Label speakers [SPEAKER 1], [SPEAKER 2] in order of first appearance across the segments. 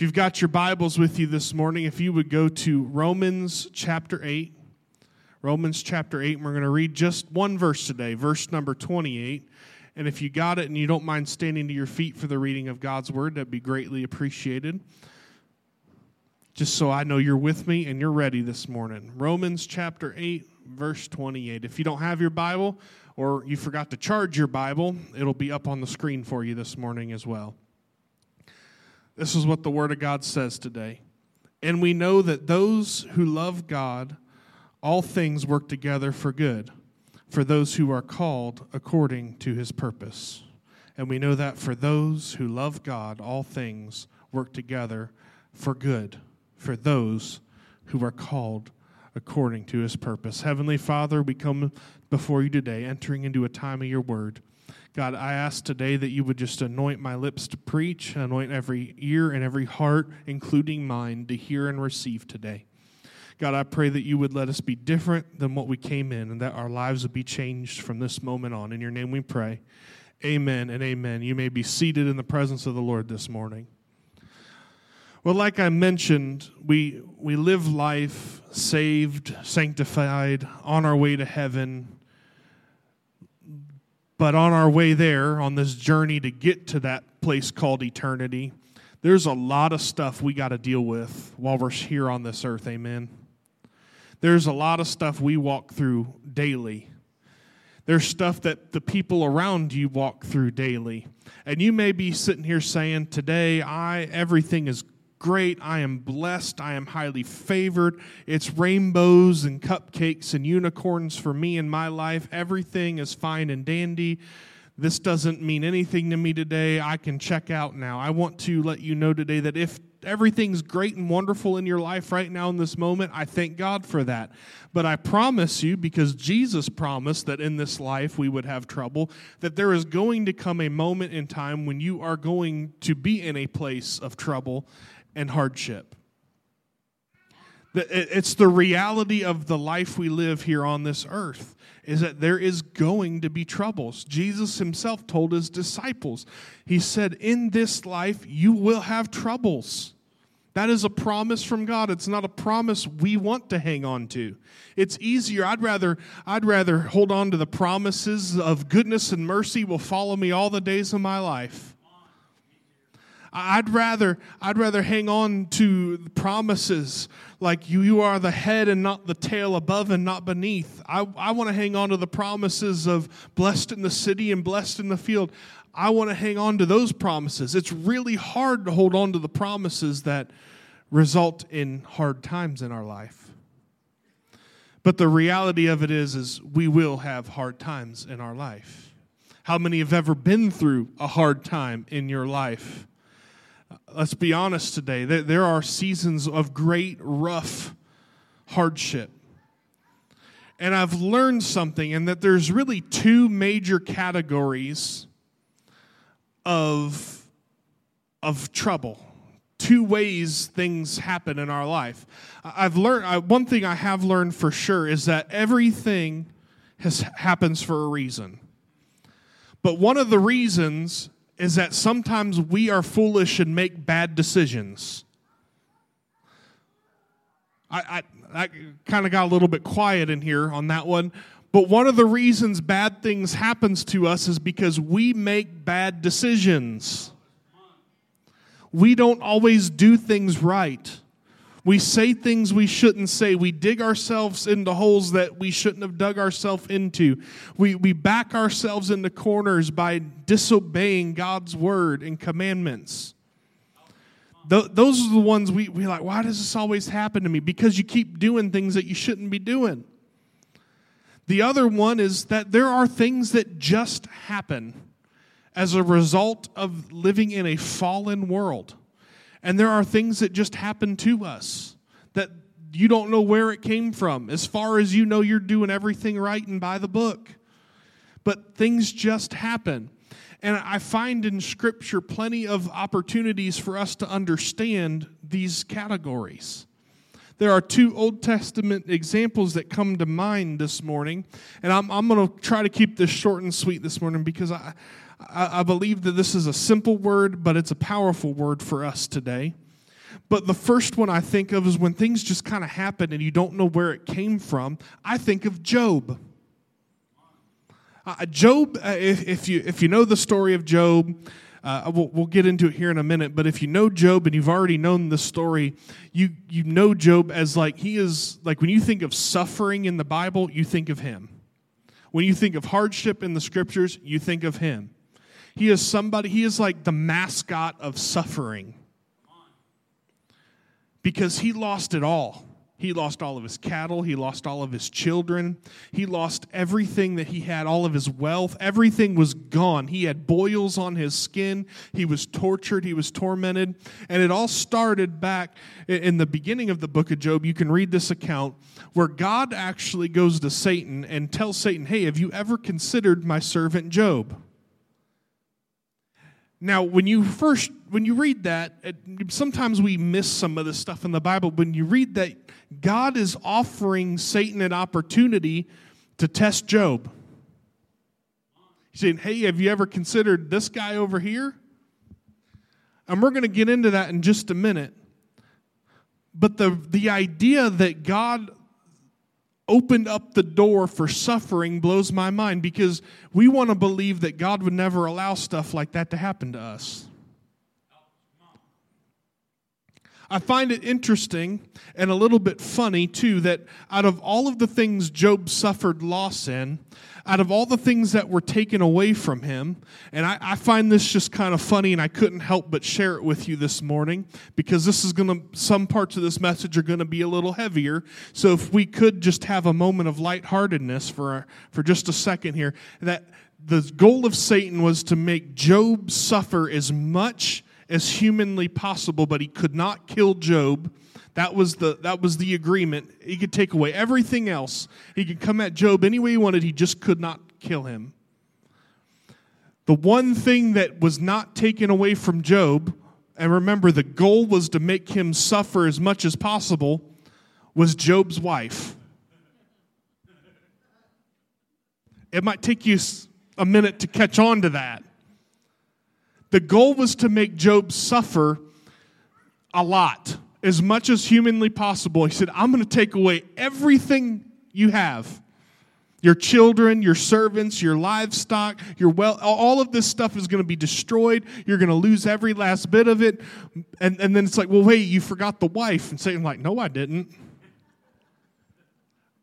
[SPEAKER 1] If you've got your Bibles with you this morning, if you would go to Romans chapter 8. Romans chapter 8, and we're going to read just one verse today, verse number 28. And if you got it and you don't mind standing to your feet for the reading of God's word, that'd be greatly appreciated. Just so I know you're with me and you're ready this morning. Romans chapter 8, verse 28. If you don't have your Bible or you forgot to charge your Bible, it'll be up on the screen for you this morning as well. This is what the Word of God says today. And we know that those who love God, all things work together for good, for those who are called according to his purpose. And we know that for those who love God, all things work together for good, for those who are called according to his purpose. Heavenly Father, we come before you today, entering into a time of your word. God, I ask today that you would just anoint my lips to preach, anoint every ear and every heart, including mine, to hear and receive today. God, I pray that you would let us be different than what we came in and that our lives would be changed from this moment on. In your name we pray. Amen and amen. You may be seated in the presence of the Lord this morning. Well, like I mentioned, we, we live life saved, sanctified, on our way to heaven but on our way there, on this journey to get to that place called eternity, there's a lot of stuff we got to deal with while we're here on this earth. Amen. There's a lot of stuff we walk through daily. There's stuff that the people around you walk through daily. And you may be sitting here saying, Today, I everything is great. I am blessed. I am highly favored. It's rainbows and cupcakes and unicorns for me in my life. Everything is fine and dandy. This doesn't mean anything to me today. I can check out now. I want to let you know today that if everything's great and wonderful in your life right now in this moment, I thank God for that. But I promise you, because Jesus promised that in this life we would have trouble, that there is going to come a moment in time when you are going to be in a place of trouble and hardship. It's the reality of the life we live here on this earth is that there is going to be troubles. Jesus himself told his disciples, He said, In this life you will have troubles. That is a promise from God. It's not a promise we want to hang on to. It's easier. I'd rather, I'd rather hold on to the promises of goodness and mercy will follow me all the days of my life I'd rather, I'd rather hang on to promises like you, you are the head and not the tail, above and not beneath. I, I want to hang on to the promises of blessed in the city and blessed in the field. I want to hang on to those promises. It's really hard to hold on to the promises that result in hard times in our life. But the reality of it is, is we will have hard times in our life. How many have ever been through a hard time in your life? Let's be honest today, there are seasons of great, rough hardship. And I've learned something, and that there's really two major categories of, of trouble. Two ways things happen in our life. I've learned one thing I have learned for sure is that everything has happens for a reason. But one of the reasons is that sometimes we are foolish and make bad decisions. I, I, I kind of got a little bit quiet in here on that one. But one of the reasons bad things happens to us is because we make bad decisions. We don't always do things right. We say things we shouldn't say. We dig ourselves into holes that we shouldn't have dug ourselves into. We, we back ourselves into corners by disobeying God's word and commandments. Th- those are the ones we, we like, why does this always happen to me? Because you keep doing things that you shouldn't be doing. The other one is that there are things that just happen as a result of living in a fallen world. And there are things that just happen to us that you don't know where it came from. As far as you know, you're doing everything right and by the book. But things just happen. And I find in Scripture plenty of opportunities for us to understand these categories. There are two Old Testament examples that come to mind this morning. And I'm, I'm going to try to keep this short and sweet this morning because I, I, I believe that this is a simple word, but it's a powerful word for us today. But the first one I think of is when things just kind of happen and you don't know where it came from. I think of Job. Uh, Job, uh, if, if, you, if you know the story of Job, uh, we'll, we'll get into it here in a minute, but if you know Job and you've already known the story, you, you know Job as like he is, like when you think of suffering in the Bible, you think of him. When you think of hardship in the scriptures, you think of him. He is somebody, he is like the mascot of suffering because he lost it all. He lost all of his cattle. He lost all of his children. He lost everything that he had, all of his wealth. Everything was gone. He had boils on his skin. He was tortured. He was tormented. And it all started back in the beginning of the book of Job. You can read this account where God actually goes to Satan and tells Satan, Hey, have you ever considered my servant Job? Now, when you first when you read that, it, sometimes we miss some of the stuff in the Bible. When you read that, God is offering Satan an opportunity to test Job. He's saying, "Hey, have you ever considered this guy over here?" And we're going to get into that in just a minute. But the the idea that God opened up the door for suffering blows my mind because we want to believe that God would never allow stuff like that to happen to us. I find it interesting and a little bit funny, too, that out of all of the things Job suffered loss in, out of all the things that were taken away from him, and I, I find this just kind of funny, and I couldn't help but share it with you this morning because this is going to, some parts of this message are going to be a little heavier. So if we could just have a moment of lightheartedness for, for just a second here, that the goal of Satan was to make Job suffer as much as humanly possible, but he could not kill Job. That was the that was the agreement. He could take away everything else. He could come at Job any way he wanted. He just could not kill him. The one thing that was not taken away from Job, and remember the goal was to make him suffer as much as possible, was Job's wife. It might take you a minute to catch on to that. The goal was to make Job suffer a lot, as much as humanly possible. He said, I'm going to take away everything you have your children, your servants, your livestock, your well, all of this stuff is going to be destroyed. You're going to lose every last bit of it. And, and then it's like, well, wait, you forgot the wife. And Satan's like, no, I didn't.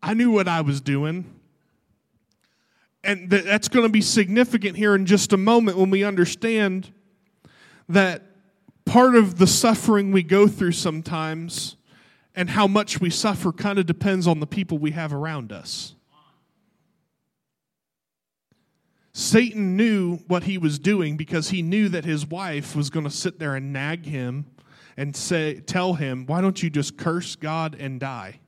[SPEAKER 1] I knew what I was doing. And that's going to be significant here in just a moment when we understand that part of the suffering we go through sometimes and how much we suffer kind of depends on the people we have around us. Satan knew what he was doing because he knew that his wife was going to sit there and nag him and say tell him, "Why don't you just curse God and die?"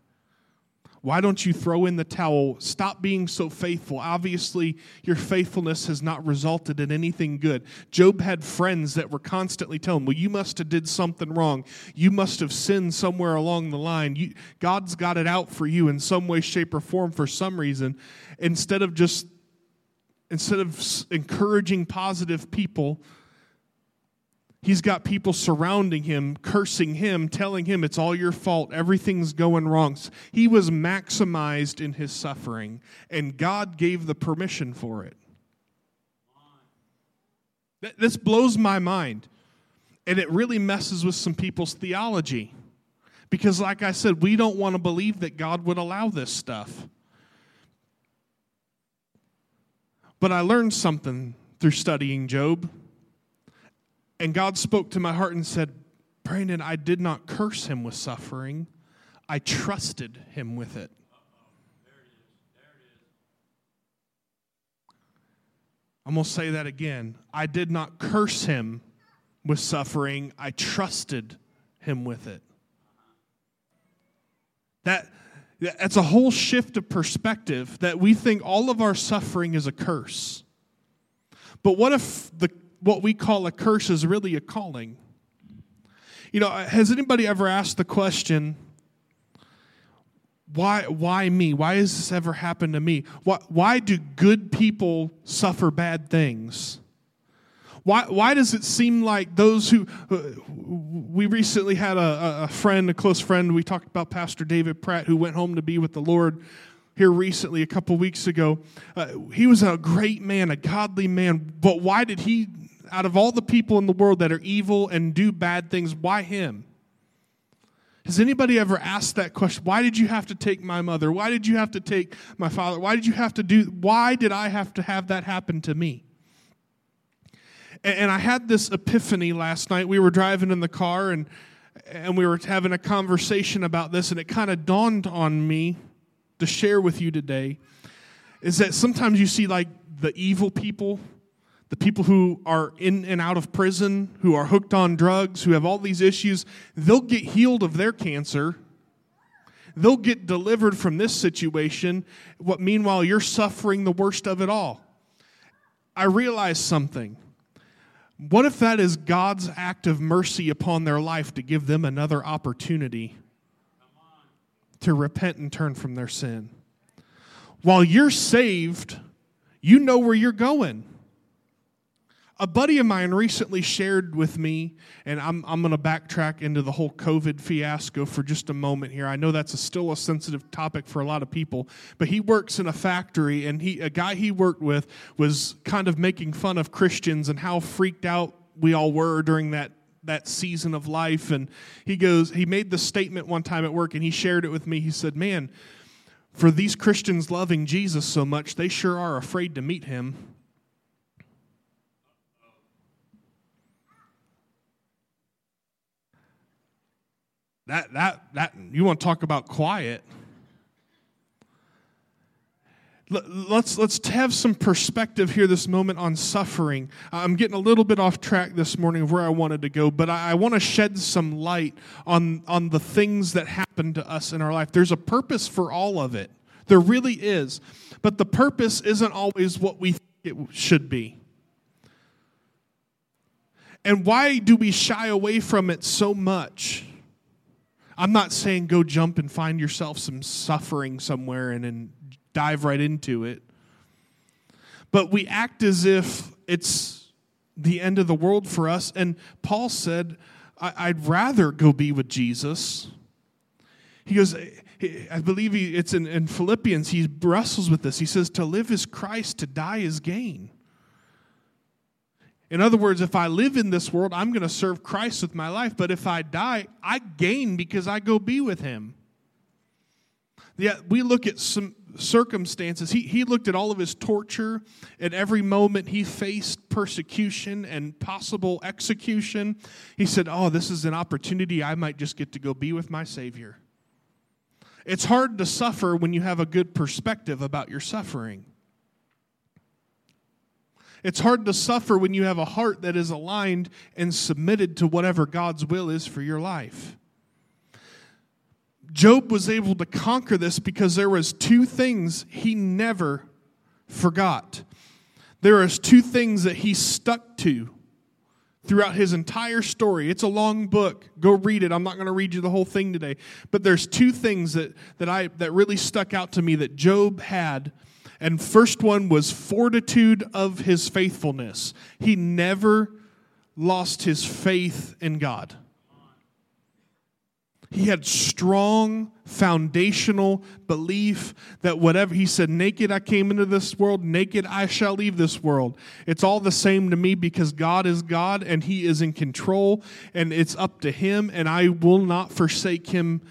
[SPEAKER 1] Why don't you throw in the towel? Stop being so faithful. Obviously, your faithfulness has not resulted in anything good. Job had friends that were constantly telling, him, "Well, you must have did something wrong. You must have sinned somewhere along the line. You, God's got it out for you in some way, shape, or form for some reason." Instead of just instead of encouraging positive people, He's got people surrounding him, cursing him, telling him it's all your fault, everything's going wrong. He was maximized in his suffering, and God gave the permission for it. This blows my mind, and it really messes with some people's theology. Because, like I said, we don't want to believe that God would allow this stuff. But I learned something through studying Job. And God spoke to my heart and said, Brandon, I did not curse him with suffering, I trusted him with it. I'm going to say that again. I did not curse him with suffering, I trusted him with it. That, that's a whole shift of perspective that we think all of our suffering is a curse. But what if the what we call a curse is really a calling. You know, has anybody ever asked the question, why, why me? Why has this ever happened to me? Why, why do good people suffer bad things? Why, why does it seem like those who. Uh, we recently had a, a friend, a close friend, we talked about Pastor David Pratt, who went home to be with the Lord here recently, a couple weeks ago. Uh, he was a great man, a godly man, but why did he, out of all the people in the world that are evil and do bad things, why him? Has anybody ever asked that question? Why did you have to take my mother? Why did you have to take my father? Why did you have to do, why did I have to have that happen to me? And I had this epiphany last night. We were driving in the car and, and we were having a conversation about this, and it kind of dawned on me to share with you today is that sometimes you see like the evil people, the people who are in and out of prison, who are hooked on drugs, who have all these issues, they'll get healed of their cancer. They'll get delivered from this situation. What meanwhile you're suffering the worst of it all. I realized something. What if that is God's act of mercy upon their life to give them another opportunity to repent and turn from their sin. While you're saved, you know where you're going. A buddy of mine recently shared with me, and I'm, I'm going to backtrack into the whole COVID fiasco for just a moment here. I know that's a, still a sensitive topic for a lot of people, but he works in a factory, and he, a guy he worked with was kind of making fun of Christians and how freaked out we all were during that that season of life. And he goes, he made the statement one time at work and he shared it with me. He said, Man, for these Christians loving Jesus so much, they sure are afraid to meet him. That, that, that, you want to talk about quiet? Let's let's have some perspective here this moment on suffering. I'm getting a little bit off track this morning of where i wanted to go but i, I want to shed some light on on the things that happen to us in our life. There's a purpose for all of it. There really is but the purpose isn't always what we think it should be. And why do we shy away from it so much i'm not saying go jump and find yourself some suffering somewhere and, and dive right into it. But we act as if it's the end of the world for us. And Paul said, I'd rather go be with Jesus. He goes, I believe he, it's in, in Philippians, he wrestles with this. He says, To live is Christ, to die is gain. In other words, if I live in this world, I'm going to serve Christ with my life. But if I die, I gain because I go be with him. Yeah, we look at some circumstances. He, he looked at all of his torture. At every moment, he faced persecution and possible execution. He said, Oh, this is an opportunity. I might just get to go be with my Savior. It's hard to suffer when you have a good perspective about your suffering. It's hard to suffer when you have a heart that is aligned and submitted to whatever God's will is for your life. Job was able to conquer this because there was two things he never forgot. There is two things that he stuck to throughout his entire story. It's a long book. Go read it. I'm not going to read you the whole thing today. But there's two things that, that I that really stuck out to me that Job had. And first one was fortitude of his faithfulness. He never lost his faith in God. He had strong foundational belief that whatever he said, naked I came into this world, naked I shall leave this world. It's all the same to me because God is God and he is in control and it's up to him and I will not forsake him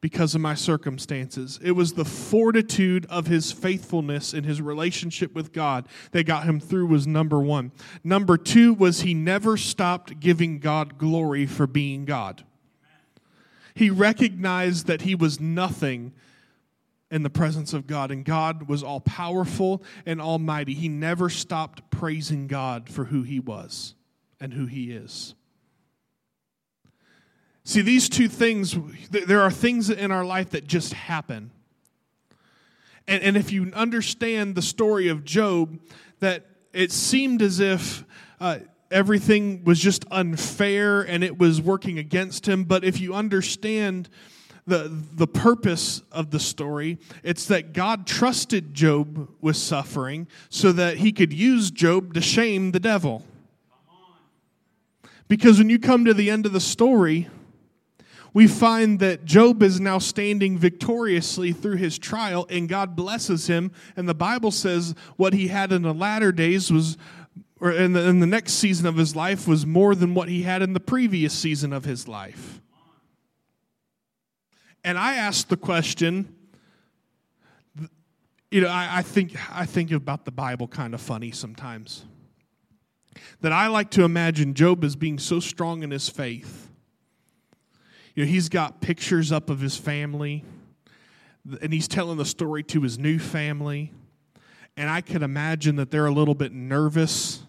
[SPEAKER 1] because of my circumstances. It was the fortitude of his faithfulness in his relationship with God that got him through was number 1. Number 2 was he never stopped giving God glory for being God. He recognized that he was nothing in the presence of God, and God was all powerful and almighty. He never stopped praising God for who he was and who he is. See, these two things, there are things in our life that just happen. And, and if you understand the story of Job, that it seemed as if uh, everything was just unfair and it was working against him. But if you understand the, the purpose of the story, it's that God trusted Job with suffering so that he could use Job to shame the devil. Because when you come to the end of the story, we find that Job is now standing victoriously through his trial, and God blesses him. And the Bible says what he had in the latter days was, or in the, in the next season of his life, was more than what he had in the previous season of his life. And I asked the question, you know, I, I think I think about the Bible kind of funny sometimes. That I like to imagine Job as being so strong in his faith you know, he's got pictures up of his family, and he's telling the story to his new family. And I can imagine that they're a little bit nervous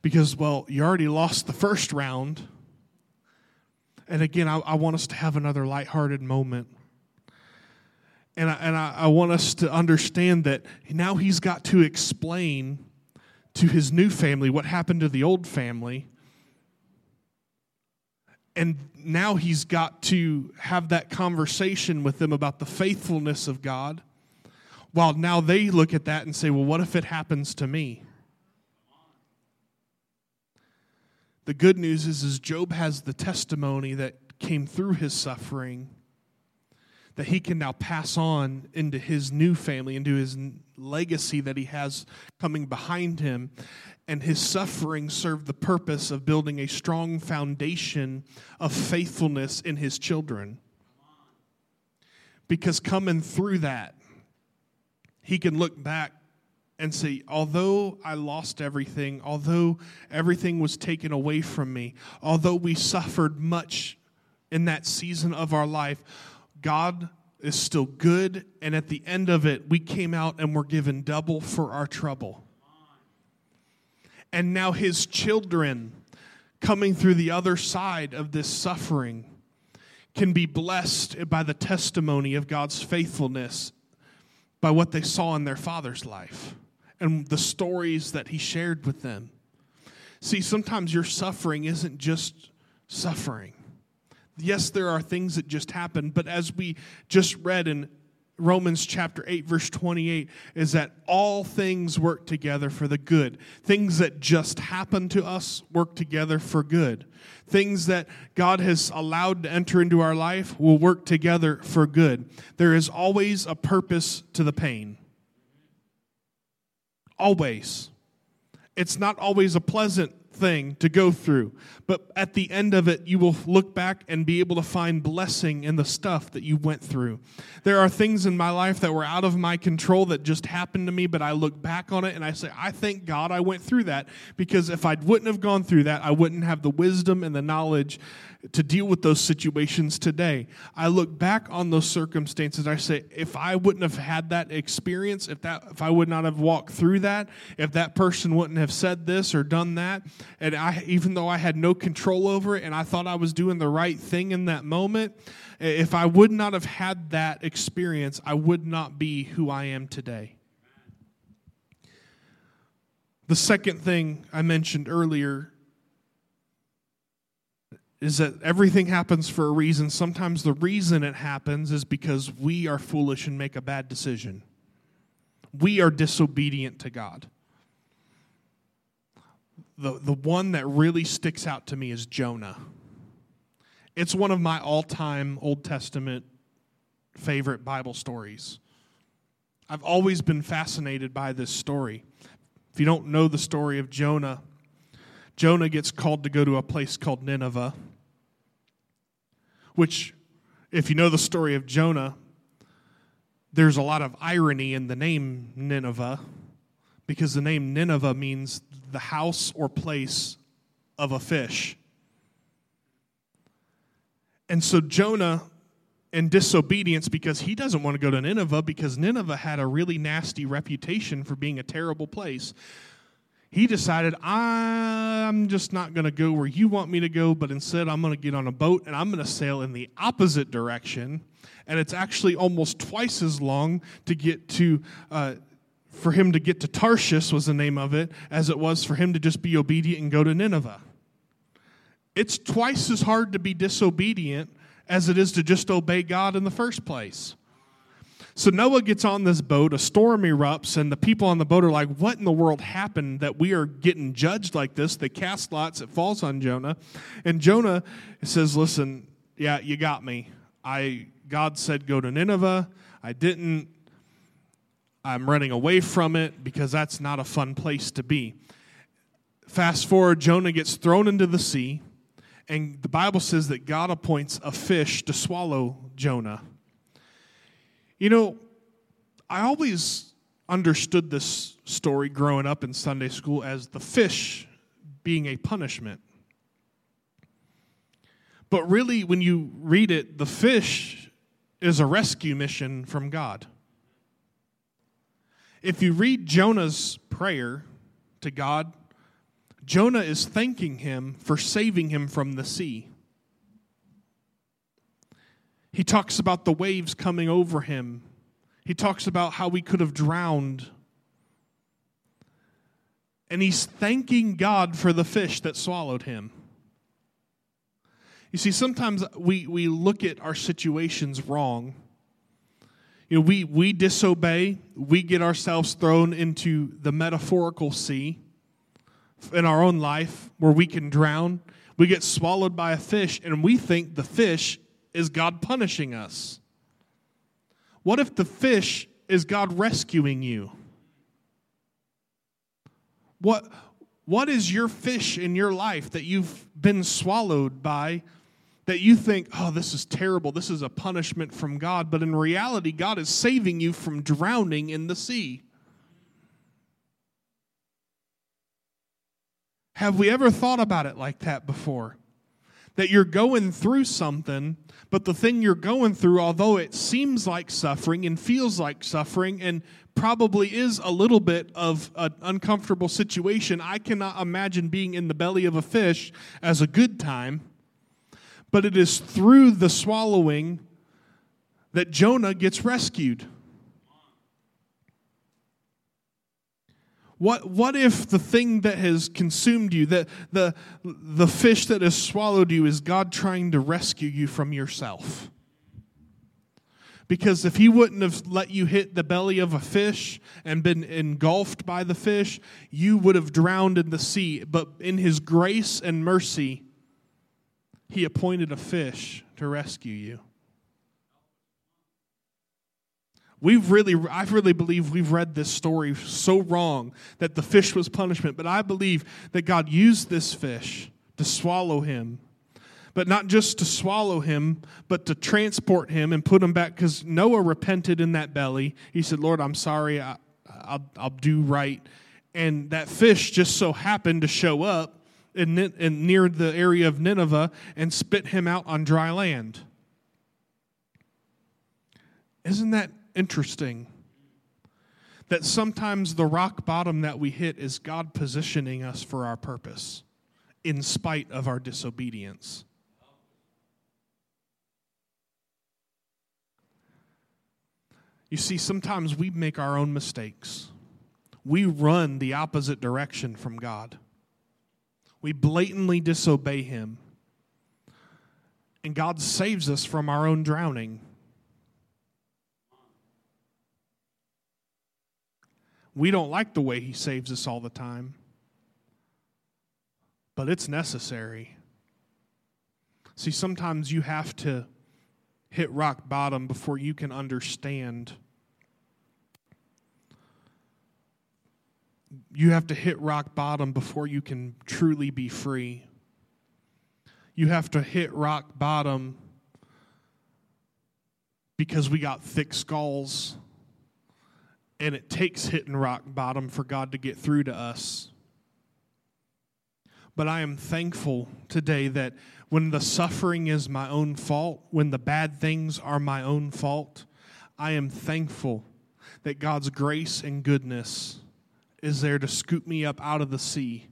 [SPEAKER 1] because, well, you already lost the first round. And again, I, I want us to have another lighthearted moment. And, I, and I, I want us to understand that now he's got to explain to his new family what happened to the old family and now he's got to have that conversation with them about the faithfulness of God. While now they look at that and say, well, what if it happens to me? The good news is, is Job has the testimony that came through his suffering that he can now pass on into his new family, into his legacy that he has coming behind him. And his suffering served the purpose of building a strong foundation of faithfulness in his children. Because coming through that, he can look back and say, although I lost everything, although everything was taken away from me, although we suffered much in that season of our life, God is still good, and at the end of it, we came out and were given double for our trouble. And now his children coming through the other side of this suffering can be blessed by the testimony of God's faithfulness by what they saw in their father's life and the stories that he shared with them. See, sometimes your suffering isn't just suffering yes, there are things that just happen, but as we just read in Romans chapter 8, verse 28, is that all things work together for the good. Things that just happen to us work together for good. Things that God has allowed to enter into our life will work together for good. There is always a purpose to the pain. Always. It's not always a pleasant thing to go through. But at the end of it, you will look back and be able to find blessing in the stuff that you went through. There are things in my life that were out of my control that just happened to me, but I look back on it and I say, I thank God I went through that because if I wouldn't have gone through that, I wouldn't have the wisdom and the knowledge to deal with those situations today. I look back on those circumstances. I say, if I wouldn't have had that experience, if that, if I would not have walked through that, if that person wouldn't have said this or done that, and I, even though I had no control over it, and I thought I was doing the right thing in that moment, if I would not have had that experience, I would not be who I am today. The second thing I mentioned earlier is that everything happens for a reason. Sometimes the reason it happens is because we are foolish and make a bad decision. We are disobedient to God. The, the one that really sticks out to me is Jonah. It's one of my all time Old Testament favorite Bible stories. I've always been fascinated by this story. If you don't know the story of Jonah, Jonah gets called to go to a place called Nineveh which, if you know the story of Jonah, there's a lot of irony in the name Nineveh because the name Nineveh means the house or place of a fish. And so Jonah, in disobedience, because he doesn't want to go to Nineveh, because Nineveh had a really nasty reputation for being a terrible place he decided, I'm just not going to go where you want me to go, but instead I'm going to get on a boat and I'm going to sail in the opposite direction. And it's actually almost twice as long to get to, uh, for him to get to Tarshish, was the name of it, as it was for him to just be obedient and go to Nineveh. It's twice as hard to be disobedient as it is to just obey God in the first place. So Noah gets on this boat, a storm erupts, and the people on the boat are like, What in the world happened that we are getting judged like this? They cast lots, it falls on Jonah. And Jonah says, Listen, yeah, you got me. I God said go to Nineveh. I didn't. I'm running away from it because that's not a fun place to be. Fast forward, Jonah gets thrown into the sea, and the Bible says that God appoints a fish to swallow Jonah. You know, I always understood this story growing up in Sunday school as the fish being a punishment. But really, when you read it, the fish is a rescue mission from God. If you read Jonah's prayer to God, Jonah is thanking him for saving him from the sea. He talks about the waves coming over him. He talks about how we could have drowned. And he's thanking God for the fish that swallowed him. You see, sometimes we, we look at our situations wrong. You know, we, we disobey, we get ourselves thrown into the metaphorical sea in our own life where we can drown. We get swallowed by a fish, and we think the fish is God punishing us? What if the fish is God rescuing you? What, what is your fish in your life that you've been swallowed by that you think, oh, this is terrible, this is a punishment from God, but in reality, God is saving you from drowning in the sea? Have we ever thought about it like that before? That you're going through something, but the thing you're going through, although it seems like suffering and feels like suffering and probably is a little bit of an uncomfortable situation, I cannot imagine being in the belly of a fish as a good time. But it is through the swallowing that Jonah gets rescued. What, what if the thing that has consumed you, the, the, the fish that has swallowed you, is God trying to rescue you from yourself? Because if He wouldn't have let you hit the belly of a fish and been engulfed by the fish, you would have drowned in the sea. But in His grace and mercy, He appointed a fish to rescue you. We've really, I really believe we've read this story so wrong that the fish was punishment, but I believe that God used this fish to swallow him. But not just to swallow him, but to transport him and put him back. Because Noah repented in that belly. He said, Lord, I'm sorry. I, will I'll do right. And that fish just so happened to show up in, in, near the area of Nineveh and spit him out on dry land. Isn't that interesting that sometimes the rock bottom that we hit is God positioning us for our purpose in spite of our disobedience. You see, sometimes we make our own mistakes. We run the opposite direction from God. We blatantly disobey Him. And God saves us from our own drowning. We don't like the way He saves us all the time, but it's necessary. See, sometimes you have to hit rock bottom before you can understand. You have to hit rock bottom before you can truly be free. You have to hit rock bottom because we got thick skulls and it takes hitting rock bottom for God to get through to us. But I am thankful today that when the suffering is my own fault, when the bad things are my own fault, I am thankful that God's grace and goodness is there to scoop me up out of the sea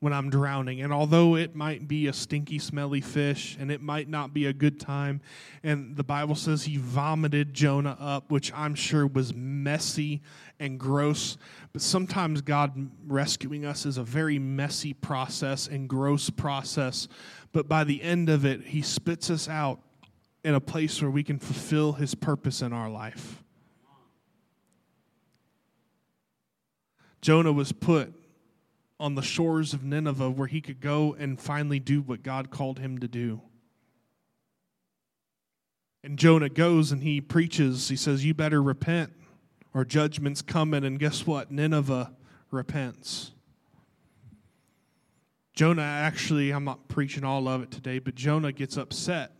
[SPEAKER 1] when I'm drowning. And although it might be a stinky, smelly fish and it might not be a good time, and the Bible says he vomited Jonah up, which I'm sure was messy and gross, but sometimes God rescuing us is a very messy process and gross process. But by the end of it, he spits us out in a place where we can fulfill his purpose in our life. Jonah was put on the shores of Nineveh where he could go and finally do what God called him to do. And Jonah goes and he preaches. He says, You better repent or judgment's coming. And guess what? Nineveh repents. Jonah actually, I'm not preaching all of it today, but Jonah gets upset.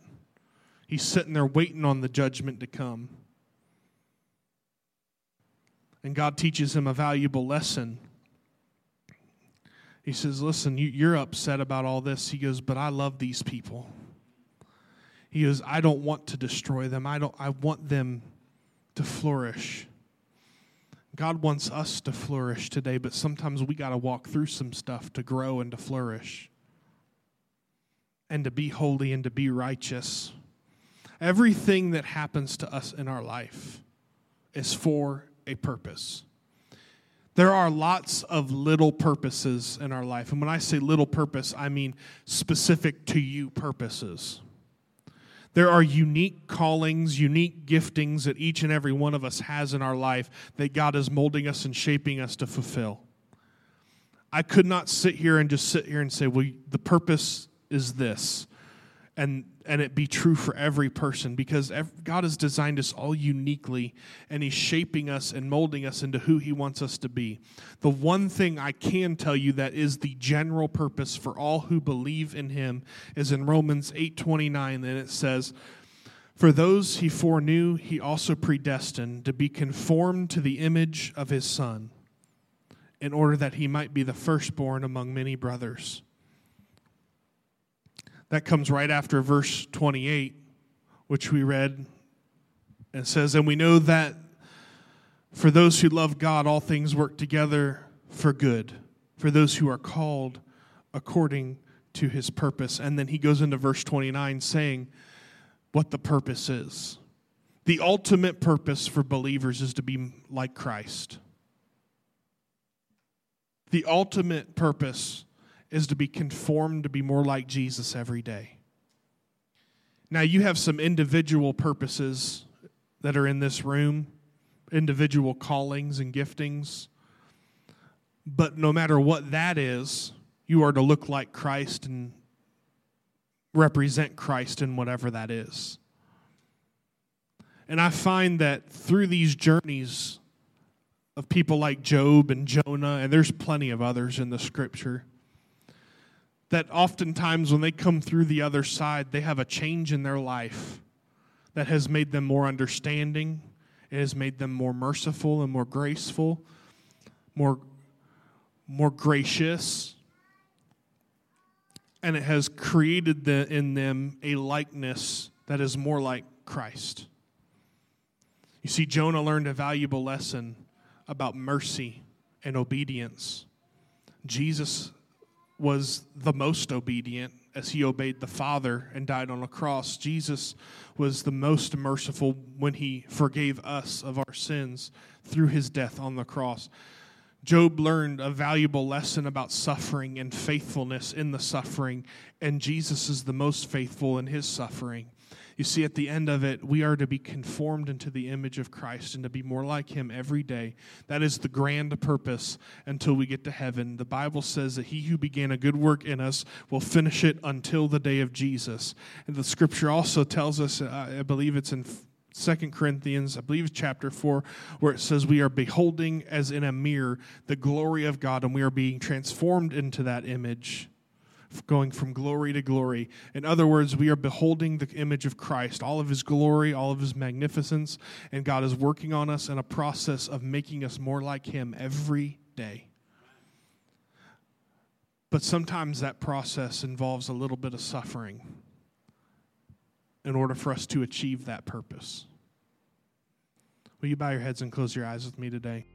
[SPEAKER 1] He's sitting there waiting on the judgment to come. And God teaches him a valuable lesson. He says, Listen, you're upset about all this. He goes, But I love these people. He goes, I don't want to destroy them. I don't I want them to flourish. God wants us to flourish today, but sometimes we got to walk through some stuff to grow and to flourish and to be holy and to be righteous. Everything that happens to us in our life is for a purpose. There are lots of little purposes in our life. And when I say little purpose, I mean specific to you purposes. There are unique callings, unique giftings that each and every one of us has in our life that God is molding us and shaping us to fulfill. I could not sit here and just sit here and say, well, the purpose is this and and it be true for every person because God has designed us all uniquely and he's shaping us and molding us into who he wants us to be. The one thing I can tell you that is the general purpose for all who believe in him is in Romans 8:29 and it says for those he foreknew he also predestined to be conformed to the image of his son in order that he might be the firstborn among many brothers. That comes right after verse 28, which we read. And says, And we know that for those who love God, all things work together for good, for those who are called according to his purpose. And then he goes into verse 29 saying what the purpose is. The ultimate purpose for believers is to be like Christ. The ultimate purpose is to be conformed to be more like Jesus every day. Now, you have some individual purposes that are in this room, individual callings and giftings. But no matter what that is, you are to look like Christ and represent Christ in whatever that is. And I find that through these journeys of people like Job and Jonah, and there's plenty of others in the scripture, that oftentimes when they come through the other side, they have a change in their life that has made them more understanding, it has made them more merciful and more graceful, more, more gracious, and it has created the, in them a likeness that is more like Christ. You see, Jonah learned a valuable lesson about mercy and obedience. Jesus was the most obedient as he obeyed the Father and died on a cross. Jesus was the most merciful when he forgave us of our sins through his death on the cross. Job learned a valuable lesson about suffering and faithfulness in the suffering, and Jesus is the most faithful in his suffering. You see, at the end of it, we are to be conformed into the image of Christ and to be more like Him every day. That is the grand purpose until we get to heaven. The Bible says that He who began a good work in us will finish it until the day of Jesus. And the scripture also tells us, uh, I believe it's in Second Corinthians, I believe chapter 4, where it says, We are beholding as in a mirror the glory of God, and we are being transformed into that image going from glory to glory. In other words, we are beholding the image of Christ, all of his glory, all of his magnificence, and God is working on us in a process of making us more like him every day. But sometimes that process involves a little bit of suffering in order for us to achieve that purpose. Will you bow your heads and close your eyes with me today?